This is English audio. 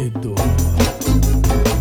e durma.